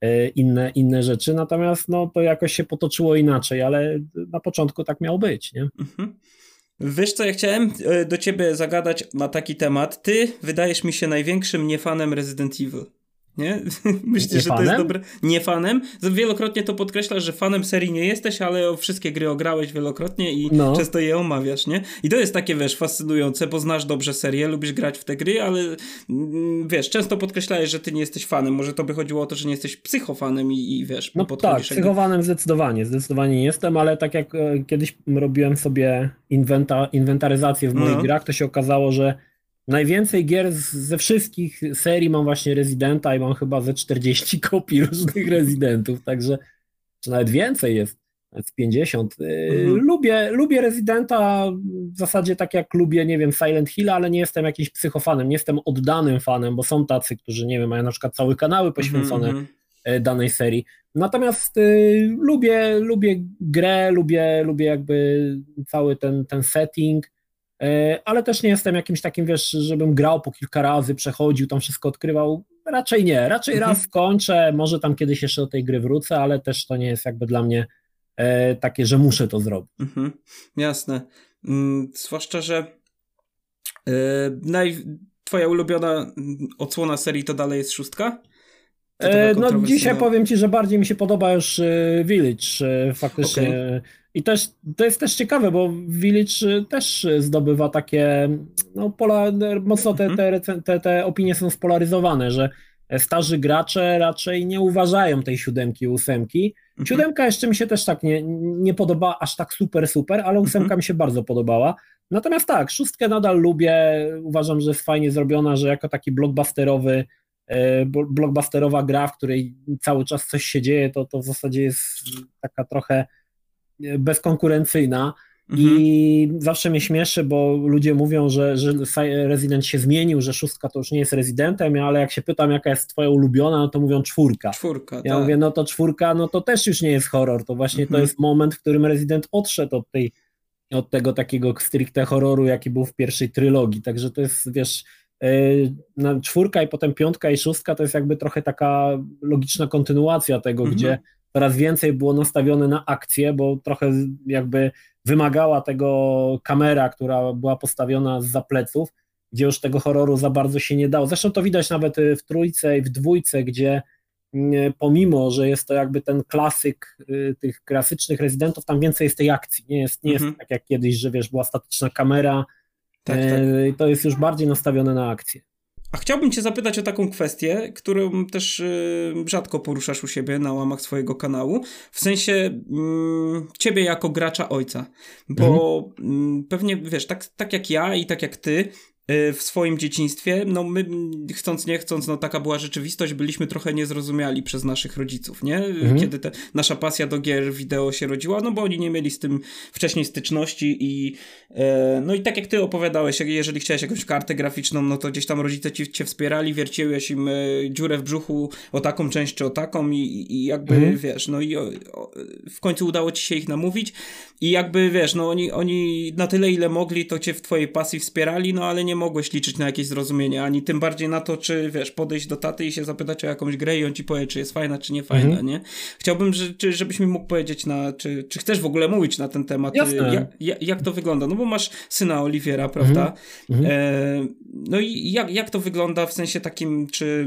e, inne, inne rzeczy, natomiast no, to jakoś się potoczyło inaczej, ale na początku tak miało być, nie? Mhm. Wiesz co, ja chciałem e, do ciebie zagadać na taki temat. Ty wydajesz mi się największym niefanem Resident Evil. Nie? Myślę, że to jest dobre. Nie fanem. Wielokrotnie to podkreślasz, że fanem serii nie jesteś, ale wszystkie gry ograłeś wielokrotnie i no. często je omawiasz, nie? I to jest takie, wiesz, fascynujące, bo znasz dobrze serię, lubisz grać w te gry, ale mm, wiesz, często podkreślałeś, że ty nie jesteś fanem. Może to by chodziło o to, że nie jesteś psychofanem i, i wiesz, No tak, psychofanem zdecydowanie, zdecydowanie nie jestem, ale tak jak e, kiedyś robiłem sobie inwenta, inwentaryzację w moich no. grach, to się okazało, że Najwięcej gier ze wszystkich serii mam właśnie Residenta i mam chyba ze 40 kopii różnych Residentów, także czy nawet więcej jest, nawet 50. Y, mhm. Lubię, lubię Residenta w zasadzie tak jak lubię, nie wiem, Silent Hill, ale nie jestem jakimś psychofanem, nie jestem oddanym fanem, bo są tacy, którzy, nie wiem, mają na przykład całe kanały poświęcone mhm. mhm. Y, danej serii. Natomiast y, lubię, lubię grę, lubię, lubię jakby cały ten, ten setting, ale też nie jestem jakimś takim, wiesz, żebym grał po kilka razy, przechodził, tam wszystko odkrywał. Raczej nie, raczej raz mhm. skończę, może tam kiedyś jeszcze do tej gry wrócę, ale też to nie jest jakby dla mnie e, takie, że muszę to zrobić. Mhm. Jasne. Mm, zwłaszcza, że e, naj... twoja ulubiona odsłona serii to dalej jest szóstka? E, no dzisiaj powiem ci, że bardziej mi się podoba już e, Village faktycznie. Okay. I też, to jest też ciekawe, bo Village też zdobywa takie, no pola, mocno te, te, te, te opinie są spolaryzowane, że starzy gracze raczej nie uważają tej siódemki, ósemki. Mhm. Siódemka jeszcze mi się też tak nie, nie podoba aż tak super, super, ale ósemka mhm. mi się bardzo podobała. Natomiast tak, szóstkę nadal lubię, uważam, że jest fajnie zrobiona, że jako taki blockbusterowy e, blockbusterowa gra, w której cały czas coś się dzieje, to, to w zasadzie jest taka trochę bezkonkurencyjna. Mhm. I zawsze mnie śmieszy, bo ludzie mówią, że, że Resident się zmienił, że szóstka to już nie jest Residentem, ale jak się pytam, jaka jest twoja ulubiona, no to mówią czwórka. Czwórka, Ja tak. mówię, no to czwórka, no to też już nie jest horror, to właśnie mhm. to jest moment, w którym Resident odszedł od tej, od tego takiego stricte horroru, jaki był w pierwszej trylogii, także to jest, wiesz, yy, czwórka i potem piątka i szóstka to jest jakby trochę taka logiczna kontynuacja tego, mhm. gdzie coraz więcej było nastawione na akcję, bo trochę jakby wymagała tego kamera, która była postawiona z pleców, gdzie już tego horroru za bardzo się nie dało. Zresztą to widać nawet w trójce i w dwójce, gdzie mm, pomimo, że jest to jakby ten klasyk y, tych klasycznych rezydentów, tam więcej jest tej akcji. Nie jest, nie mhm. jest tak jak kiedyś, że wiesz, była statyczna kamera. Tak, tak. Y, to jest już bardziej nastawione na akcję. A chciałbym Cię zapytać o taką kwestię, którą też y, rzadko poruszasz u siebie na łamach swojego kanału. W sensie y, Ciebie jako gracza ojca. Bo mhm. y, pewnie wiesz, tak, tak jak ja i tak jak Ty, w swoim dzieciństwie, no my chcąc nie chcąc, no taka była rzeczywistość, byliśmy trochę niezrozumiali przez naszych rodziców, nie? Mhm. Kiedy te, nasza pasja do gier wideo się rodziła, no bo oni nie mieli z tym wcześniej styczności i e, no i tak jak ty opowiadałeś, jeżeli chciałeś jakąś kartę graficzną, no to gdzieś tam rodzice ci, cię wspierali, wierciłeś im e, dziurę w brzuchu o taką część czy o taką i, i jakby mhm. wiesz, no i o, o, w końcu udało ci się ich namówić i jakby wiesz, no oni, oni na tyle ile mogli, to cię w twojej pasji wspierali, no ale nie mogłeś liczyć na jakieś zrozumienie, ani tym bardziej na to, czy wiesz, podejść do taty i się zapytać o jakąś grę i on ci powie, czy jest fajna, czy nie fajna, mhm. nie? Chciałbym, że, czy, żebyś mi mógł powiedzieć na, czy, czy chcesz w ogóle mówić na ten temat, Jasne. Jak, jak to wygląda, no bo masz syna Oliwiera, prawda? Mhm. mhm. E, no i jak, jak to wygląda w sensie takim, czy...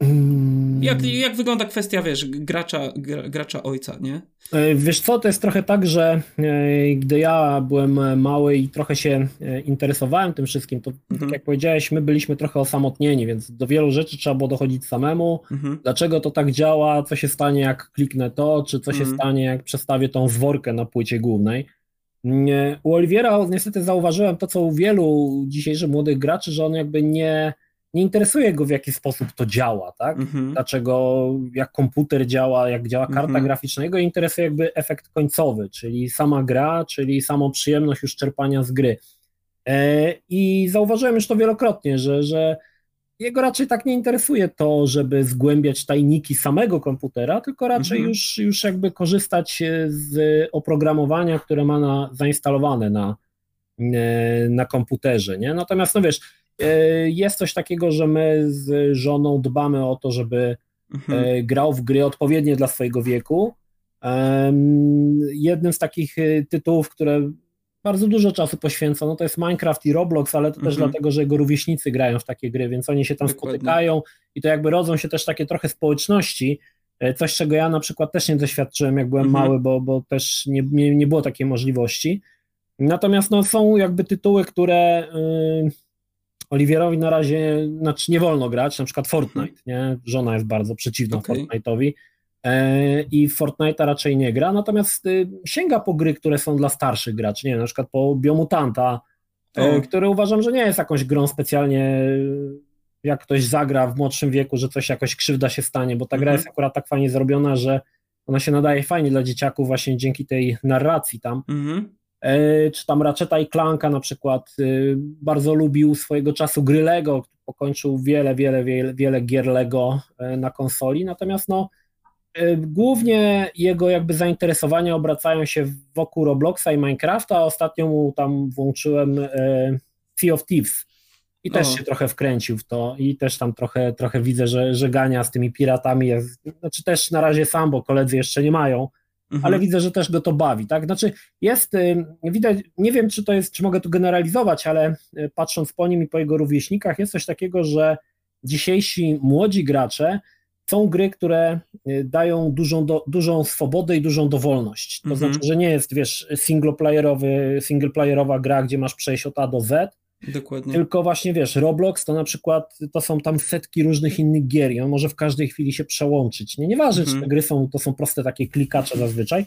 Mm jak, jak wygląda kwestia, wiesz, gracza, gracza ojca, nie? E, wiesz co, to jest trochę tak, że e, gdy ja byłem mały i trochę się e, interesowałem tym wszystkim, to mhm. tak jak powiedziałeś, my byliśmy trochę osamotnieni, więc do wielu rzeczy trzeba było dochodzić samemu. Mhm. Dlaczego to tak działa, co się stanie jak kliknę to, czy co mhm. się stanie jak przestawię tą zworkę na płycie głównej. U Oliwiera niestety zauważyłem to, co u wielu dzisiejszych młodych graczy, że on jakby nie nie interesuje go w jaki sposób to działa, tak? Mhm. Dlaczego, jak komputer działa, jak działa karta mhm. graficzna, jego interesuje jakby efekt końcowy, czyli sama gra, czyli samą przyjemność już czerpania z gry. E, I zauważyłem już to wielokrotnie, że, że jego raczej tak nie interesuje to, żeby zgłębiać tajniki samego komputera, tylko raczej mhm. już, już jakby korzystać z oprogramowania, które ma na, zainstalowane na, e, na komputerze. Nie? Natomiast, no wiesz, E, jest coś takiego, że my z żoną dbamy o to, żeby mhm. E, grał w gry odpowiednie dla swojego wieku. Jednym z takich e, tytułów, które bardzo dużo czasu poświęca, no to jest Minecraft i Roblox, ale to też mhm. dlatego, że jego rówieśnicy grają w takie gry, więc oni się tam Dokładnie. spotykają i to jakby rodzą się też takie trochę społeczności, coś czego ja na przykład też nie doświadczyłem, jak byłem mhm. mały, bo, bo też nie, nie, nie było takiej możliwości. Natomiast no, są jakby tytuły, które yy, Oliwierowi na razie znaczy nie wolno grać, na przykład Fortnite, nie? Żona jest bardzo przeciwna okay. Fortnite'owi e, i Fortnite'a raczej nie gra, natomiast y, sięga po gry, które są dla starszych graczy, nie wiem, na przykład po Biomutanta, e, który uważam, że nie jest jakąś grą specjalnie jak ktoś zagra w młodszym wieku, że coś jakoś krzywda się stanie, bo ta gra mhm. jest akurat tak fajnie zrobiona, że ona się nadaje fajnie dla dzieciaków właśnie dzięki tej narracji tam. Mhm. E, czy tam Ratcheta i Clanka na przykład e, bardzo lubił swojego czasu gry Lego, pokończył wiele, wiele, wiele, wiele gier Lego e, na konsoli, natomiast no głównie jego jakby zainteresowania obracają się wokół Robloxa i Minecrafta, ostatnio mu tam włączyłem Sea of Thieves. I też o. się trochę wkręcił w to i też tam trochę, trochę widzę, że, że gania z tymi piratami. Jest, znaczy też na razie sam, bo koledzy jeszcze nie mają, mhm. ale widzę, że też go to bawi, tak? Znaczy jest, y, widać, nie wiem, czy to jest, czy mogę tu generalizować, ale y, patrząc po nim i po jego rówieśnikach, jest coś takiego, że dzisiejsi młodzi gracze są gry, które y, dają dużą, do, dużą swobodę i dużą dowolność. To mhm. znaczy, że nie jest, wiesz, singleplayerowy, singleplayerowa gra, gdzie masz przejść od A do Z, Dokładnie. Tylko właśnie wiesz, Roblox to na przykład to są tam setki różnych innych gier i on może w każdej chwili się przełączyć. Nie, nieważne, mhm. czy te gry są, to są proste takie klikacze zazwyczaj,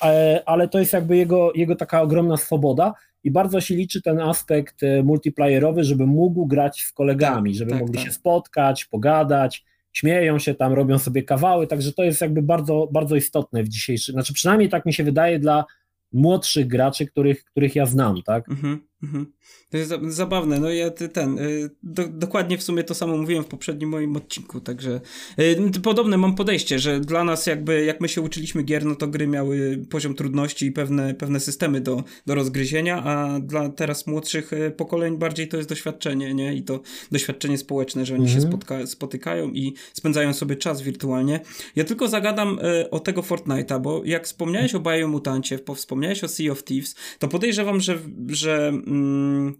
ale, ale to jest jakby jego, jego taka ogromna swoboda i bardzo się liczy ten aspekt e, multiplayerowy, żeby mógł grać z kolegami, tak, żeby tak, mogli tak. się spotkać, pogadać, śmieją się tam, robią sobie kawały, także to jest jakby bardzo, bardzo istotne w dzisiejszym, znaczy przynajmniej tak mi się wydaje dla młodszych graczy, których, których ja znam, tak? Mhm, mhm. To jest zabawne, no ja ten, y, do, dokładnie w sumie to samo mówiłem w poprzednim moim odcinku, także y, podobne mam podejście, że dla nas jakby, jak my się uczyliśmy gier, no to gry miały poziom trudności i pewne, pewne systemy do, do rozgryzienia, a dla teraz młodszych y, pokoleń bardziej to jest doświadczenie, nie? I to doświadczenie społeczne, że oni mhm. się spotka, spotykają i spędzają sobie czas wirtualnie. Ja tylko zagadam o tego Fortnite'a, bo jak wspomniałeś o Biomutancie, wspomniałeś o Sea of Thieves, to podejrzewam, że, że mm,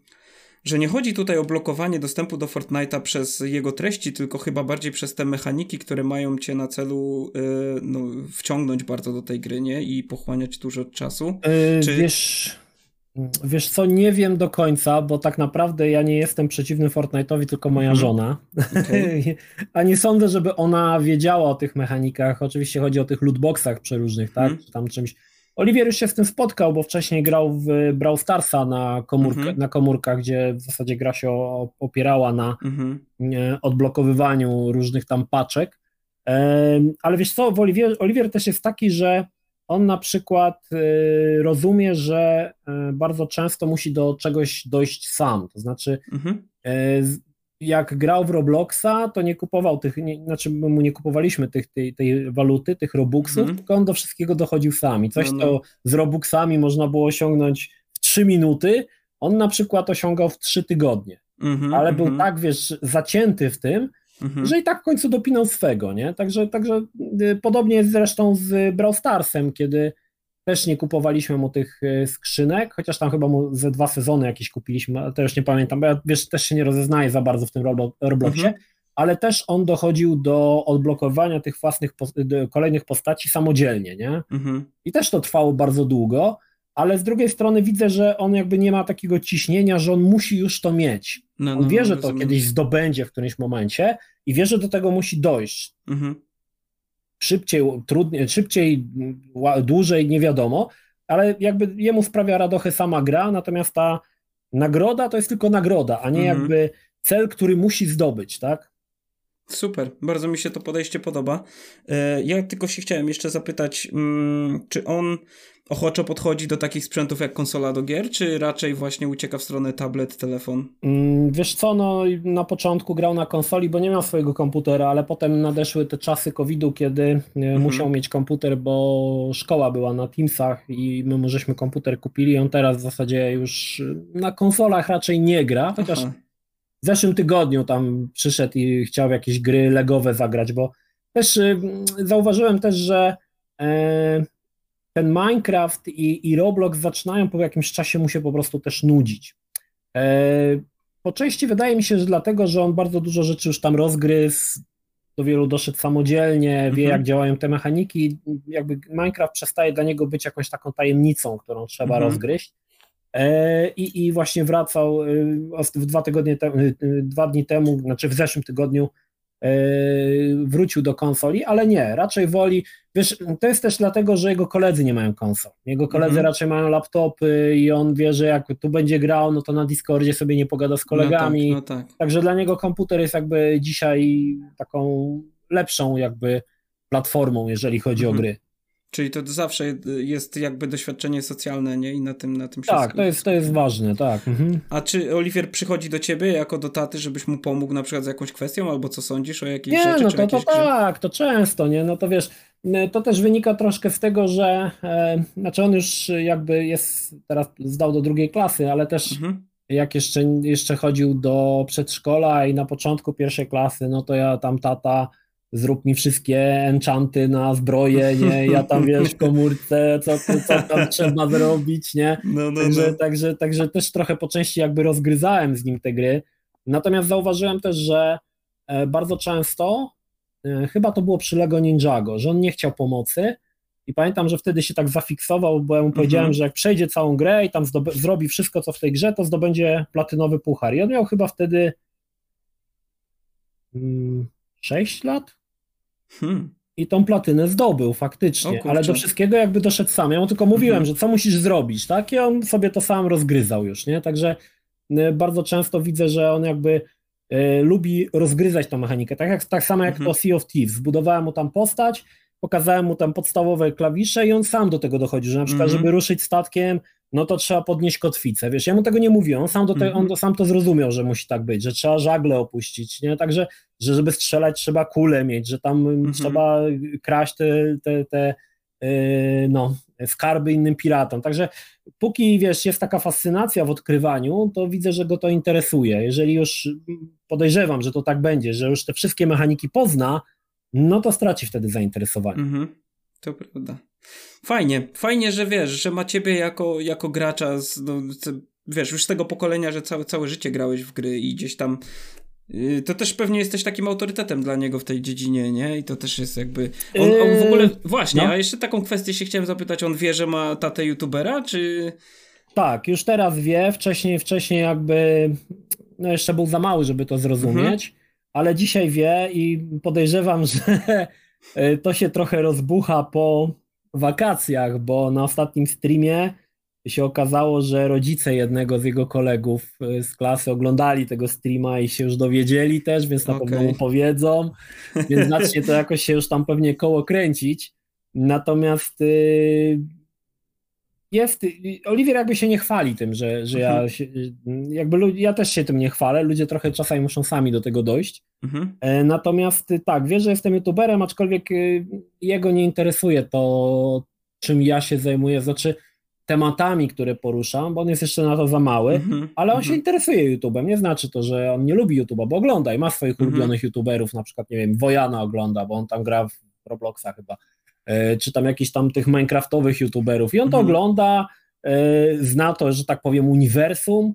że nie chodzi tutaj o blokowanie dostępu do Fortnite'a przez jego treści, tylko chyba bardziej przez te mechaniki, które mają cię na celu yy, no, wciągnąć bardzo do tej gry, nie? I pochłaniać dużo czasu. Yy, Czy... Wiesz, wiesz co, nie wiem do końca, bo tak naprawdę ja nie jestem przeciwny Fortnite'owi, tylko moja mhm. żona. Okay. A nie sądzę, żeby ona wiedziała o tych mechanikach. Oczywiście chodzi o tych lootboxach przeróżnych, tak? Mhm. Czy tam czymś Oliwier już się z tym spotkał, bo wcześniej grał w Brawl Starsa na, komórkę, mhm. na komórkach, gdzie w zasadzie gra się opierała na mhm. odblokowywaniu różnych tam paczek. Ale wiesz co, Oliwier, Oliwier też jest taki, że on na przykład y, rozumie, że y, bardzo często musi do czegoś dojść sam. To znaczy, mhm. Jak grał w Robloxa, to nie kupował tych, nie, znaczy my mu nie kupowaliśmy tych, tej, tej waluty, tych Robuxów, mm. tylko on do wszystkiego dochodził sam. I coś, no, no. to z Robuxami można było osiągnąć w 3 minuty, on na przykład osiągał w 3 tygodnie. Mm -hmm, ale był mm -hmm. tak, wiesz, zacięty w tym, -hmm. że i tak w końcu dopinał swego, nie? Także, także y, podobnie jest zresztą z Brawl Starsem, kiedy też nie kupowaliśmy mu tych e, skrzynek, chociaż tam chyba mu ze dwa sezony jakieś kupiliśmy, ale to już nie pamiętam, bo ja wiesz, też się nie rozeznaję za bardzo w tym Robloxie, mhm. ale też on dochodził do odblokowania tych własnych kolejnych postaci samodzielnie, nie? Mhm. I też to trwało bardzo długo, ale z drugiej strony widzę, że on jakby nie ma takiego ciśnienia, że on musi już to mieć. No, on no, wie, że to kiedyś zdobędzie w którymś momencie i wie, że do tego musi dojść. Mhm. Szybciej, trudniej, szybciej, dłużej, nie wiadomo, ale jakby jemu sprawia radochę sama gra, natomiast ta nagroda to jest tylko nagroda, a nie mhm. jakby cel, który musi zdobyć, tak? Super, bardzo mi się to podejście podoba. E, ja tylko się chciałem jeszcze zapytać, mm, czy on ochoczo podchodzi do takich sprzętów jak konsola do gier, czy raczej właśnie ucieka w stronę tablet, telefon? Mm, wiesz co, no na początku grał na konsoli, bo nie miał swojego komputera, ale potem nadeszły te czasy COVID-u, kiedy e, mhm. musiał mieć komputer, bo szkoła była na Teamsach i my mu żeśmy komputer kupili. On teraz w zasadzie już na konsolach raczej nie gra, chociaż Aha. w zeszłym tygodniu tam przyszedł i chciał jakieś gry legowe zagrać, bo też y, zauważyłem też, że e, ten Minecraft i, i Roblox zaczynają po jakimś czasie mu się po prostu też nudzić. E, po części wydaje mi się, że dlatego, że on bardzo dużo rzeczy już tam rozgryzł, do wielu doszedł samodzielnie, wie mhm. jak działają te mechaniki, jakby Minecraft przestaje dla niego być jakąś taką tajemnicą, którą trzeba mhm. rozgryźć. E, I, I właśnie wracał y, w dwa tygodnie y, dwa dni temu, znaczy w zeszłym tygodniu E, wrócił do konsoli, ale nie, raczej woli, wiesz, to jest też dlatego, że jego koledzy nie mają konsol. Jego koledzy mhm. raczej mają laptopy i on wie, że jak tu będzie grał, no to na Discordzie sobie nie pogada z kolegami. No tak, no tak. Także dla niego komputer jest jakby dzisiaj taką lepszą jakby platformą, jeżeli chodzi mhm. o gry. Czyli to zawsze jest jakby doświadczenie socjalne, nie? I na tym, na tym się Tak, to jest, to jest ważne, tak. Mhm. A czy Oliwier przychodzi do ciebie jako do taty, żebyś mu pomógł na przykład z jakąś kwestią, albo co sądzisz o jakiejś nie, rzeczy? No to, to tak, to często, nie? No to wiesz, to też wynika troszkę z tego, że e, znaczy on już jakby jest, teraz zdał do drugiej klasy, ale też mhm. jak jeszcze, jeszcze chodził do przedszkola i na początku pierwszej klasy, no to ja tam tata zrób mi wszystkie enchanty na zbroję, nie, ja tam wiesz w komórce, co, co tam trzeba zrobić, nie, no, no, także, no. Także, także też trochę po części jakby rozgryzałem z nim te gry, natomiast zauważyłem też, że e, bardzo często, e, chyba to było przy Lego Ninjago, że on nie chciał pomocy. I pamiętam, że wtedy się tak zafiksował, bo ja mu mhm. powiedziałem, że jak przejdzie całą grę i tam zrobi wszystko, co w tej grze, to zdobędzie platynowy puchar. I on miał chyba wtedy hmm, 6 lat, Hmm. I tą platynę zdobył faktycznie, ale do wszystkiego jakby doszedł sam. Ja mu tylko mówiłem, mhm. że co musisz zrobić, tak? I on sobie to sam rozgryzał już, nie? Także y, bardzo często widzę, że on jakby y, lubi rozgryzać tą mechanikę. Tak, jak, tak samo jak mhm. to Sea of Thieves. Zbudowałem mu tam postać, pokazałem mu tam podstawowe klawisze i on sam do tego dochodzi, że na przykład, mhm. żeby ruszyć statkiem, no to trzeba podnieść kotwicę, wiesz, ja mu tego nie mówiłem, on sam, do te, on to, sam to zrozumiał, że musi tak być, że trzeba żagle opuścić, nie, także, że żeby strzelać trzeba kulę mieć, że tam mhm. trzeba kraść te, te, te yy, no, skarby innym piratom, także póki, wiesz, jest taka fascynacja w odkrywaniu, to widzę, że go to interesuje, jeżeli już podejrzewam, że to tak będzie, że już te wszystkie mechaniki pozna, no to straci wtedy zainteresowanie. Mhm. To prawda. Fajnie, fajnie, że wiesz, że ma ciebie jako, jako gracza, z, no, wiesz, już z tego pokolenia, że całe, całe życie grałeś w gry i gdzieś tam y, to też pewnie jesteś takim autorytetem dla niego w tej dziedzinie, nie? I to też jest jakby. On, on w ogóle. Yy, właśnie, no. a jeszcze taką kwestię się chciałem zapytać. On wie, że ma tatę youtubera, czy. Tak, już teraz wie. Wcześniej, wcześniej jakby. No jeszcze był za mały, żeby to zrozumieć, mhm. ale dzisiaj wie i podejrzewam, że y, to się trochę rozbucha po wakacjach, bo na ostatnim streamie się okazało, że rodzice jednego z jego kolegów y, z klasy oglądali tego streama i się już dowiedzieli też, więc na okay. pewno mu powiedzą, więc zacznie to jakoś się już tam pewnie koło kręcić. Natomiast yy, jest, Oliwier jakby się nie chwali tym, że, że mhm. ja się, jakby ja też się tym nie chwalę, ludzie trochę czasami muszą sami do tego dojść. Mhm. E, natomiast tak, wie, że jestem youtuberem, aczkolwiek y, jego nie interesuje to, czym ja się zajmuję, znaczy tematami, które poruszam, bo on jest jeszcze na to za mały, mhm. ale on się mhm. interesuje YouTube'em. Nie znaczy to, że on nie lubi YouTube'a, bo ogląda i ma swoich mhm. ulubionych YouTuberów, na przykład, nie wiem, Wojana ogląda, bo on tam gra w Robloxa chyba. E, czy tam jakichś tam tych minecraftowych youtuberów i on to mhm. ogląda, zna to, że tak powiem, uniwersum,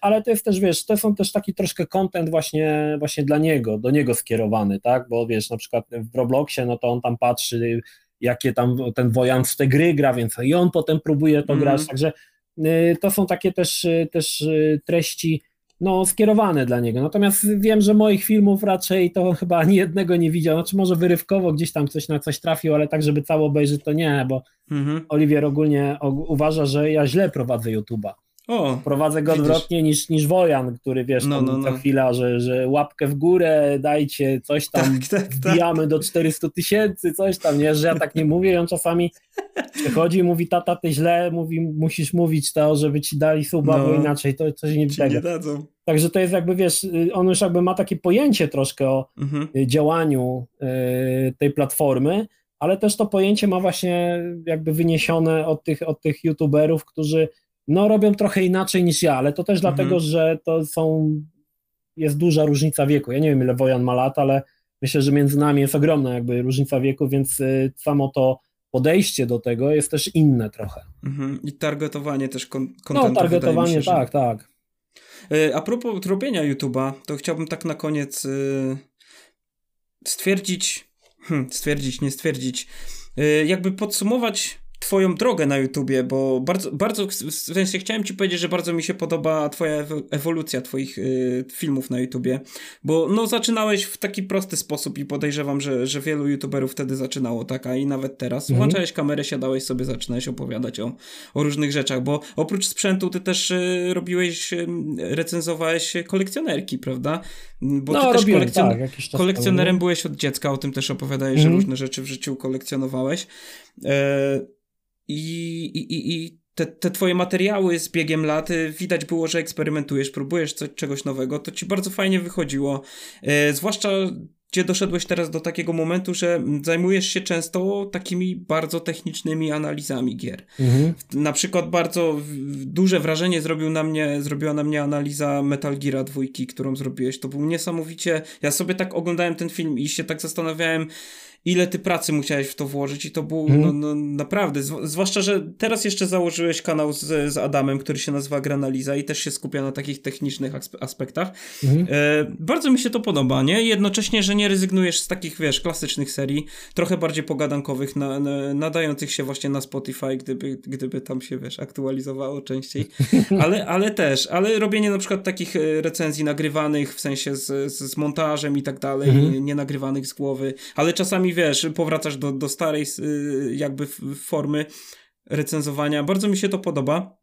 ale to jest też, wiesz, to są też taki troszkę content właśnie, właśnie dla niego, do niego skierowany, tak, bo wiesz, na przykład w Robloxie, no to on tam patrzy, jakie tam ten Wojan w te gry gra, więc i on potem próbuje to mm. grać, także to są takie też, też treści, no, skierowane dla niego. Natomiast wiem, że moich filmów raczej to chyba ani jednego nie widział. Znaczy, może wyrywkowo gdzieś tam coś na coś trafił, ale tak, żeby cało obejrzeć, to nie, bo mhm. Oliwier ogólnie uważa, że ja źle prowadzę YouTube'a. O, Prowadzę go widzisz. odwrotnie niż, niż Wojan, który wiesz, no, no, no. co chwila, że, że łapkę w górę, dajcie, coś tam, tak, tak, wbijamy tak. do 400 tysięcy, coś tam, nie, że ja tak nie mówię i on czasami przychodzi i mówi, tata, ty źle, mówi, musisz mówić to, żeby ci dali suba, no, bo inaczej to coś nie ci nie dadzą. Także to jest jakby, wiesz, on już jakby ma takie pojęcie troszkę o mhm. działaniu y, tej platformy, ale też to pojęcie ma właśnie jakby wyniesione od tych, od tych youtuberów, którzy no robią trochę inaczej niż ja, ale to też mhm. dlatego, że to są, jest duża różnica wieku. Ja nie wiem ile Wojan ma lat, ale myślę, że między nami jest ogromna jakby różnica wieku, więc y, samo to podejście do tego jest też inne trochę. Mhm. I targetowanie też kon No, targetowanie, się, tak, że... tak. Y, a propos robienia YouTube'a, to chciałbym tak na koniec y, stwierdzić, hmm, stwierdzić, nie stwierdzić, jakby podsumować twoją drogę na YouTubie, bo bardzo, bardzo, w sensie chciałem ci powiedzieć, że bardzo mi się podoba twoja ewolucja twoich y, filmów na YouTubie, bo no zaczynałeś w taki prosty sposób i podejrzewam, że, że wielu YouTuberów wtedy zaczynało, tak, a i nawet teraz. Mhm. Włączałeś kamerę, siadałeś sobie, zaczynałeś opowiadać o, o różnych rzeczach, bo oprócz sprzętu ty też y, robiłeś, y, recenzowałeś kolekcjonerki, prawda? Bo no, ty też robiłem, kolekcjon tak, kolekcjonerem byłeś od dziecka, o tym też opowiadałeś, mhm. że różne rzeczy w życiu kolekcjonowałeś. I, i, i te, te twoje materiały z biegiem lat widać było, że eksperymentujesz, próbujesz coś, czegoś nowego, to ci bardzo fajnie wychodziło. E, zwłaszcza gdzie doszedłeś teraz do takiego momentu, że zajmujesz się często takimi bardzo technicznymi analizami gier. Mhm. Na przykład bardzo duże wrażenie zrobił na mnie, zrobiła na mnie analiza Metal Gear dwójki, którą zrobiłeś. To był niesamowicie... Ja sobie tak oglądałem ten film i się tak zastanawiałem, ile ty pracy musiałeś w to włożyć i to było mm. no, no, naprawdę, zwłaszcza, że teraz jeszcze założyłeś kanał z, z Adamem, który się nazywa Granaliza i też się skupia na takich technicznych aspektach. Mm. E, bardzo mi się to podoba, nie? Jednocześnie, że nie rezygnujesz z takich, wiesz, klasycznych serii, trochę bardziej pogadankowych, na, na, nadających się właśnie na Spotify, gdyby, gdyby tam się, wiesz, aktualizowało częściej, ale, ale też, ale robienie na przykład takich e, recenzji nagrywanych, w sensie z, z, z montażem i tak dalej, mm. nie, nie nagrywanych z głowy, ale czasami wiesz, powracasz do, do starej y, jakby formy recenzowania. Bardzo mi się to podoba.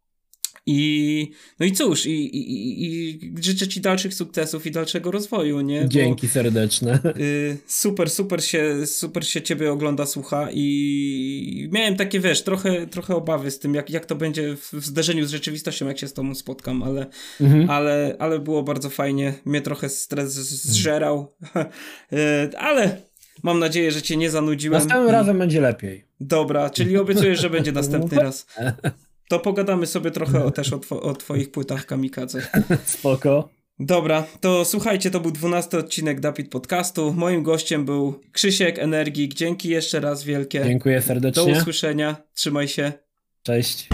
I no i cóż, i, i, i życzę Ci dalszych sukcesów i dalszego rozwoju, nie? Dzięki Bo, serdeczne. Y, super, super się, super się Ciebie ogląda, słucha i miałem takie, wiesz, trochę, trochę obawy z tym, jak, jak to będzie w zderzeniu z rzeczywistością, jak się z Tobą spotkam, ale, mhm. ale, ale było bardzo fajnie. Mnie trochę stres zżerał, y, ale Mam nadzieję, że cię nie zanudziłem. Następnym razem będzie lepiej. Dobra, czyli obiecujesz, że będzie następny raz. To pogadamy sobie trochę o, też o, two, o twoich płytach kamikadze. Spoko. Dobra, to słuchajcie, to był 12 odcinek Dapit Podcastu. Moim gościem był Krzysiek Energik. Dzięki jeszcze raz wielkie. Dziękuję serdecznie. Do usłyszenia. Trzymaj się. Cześć.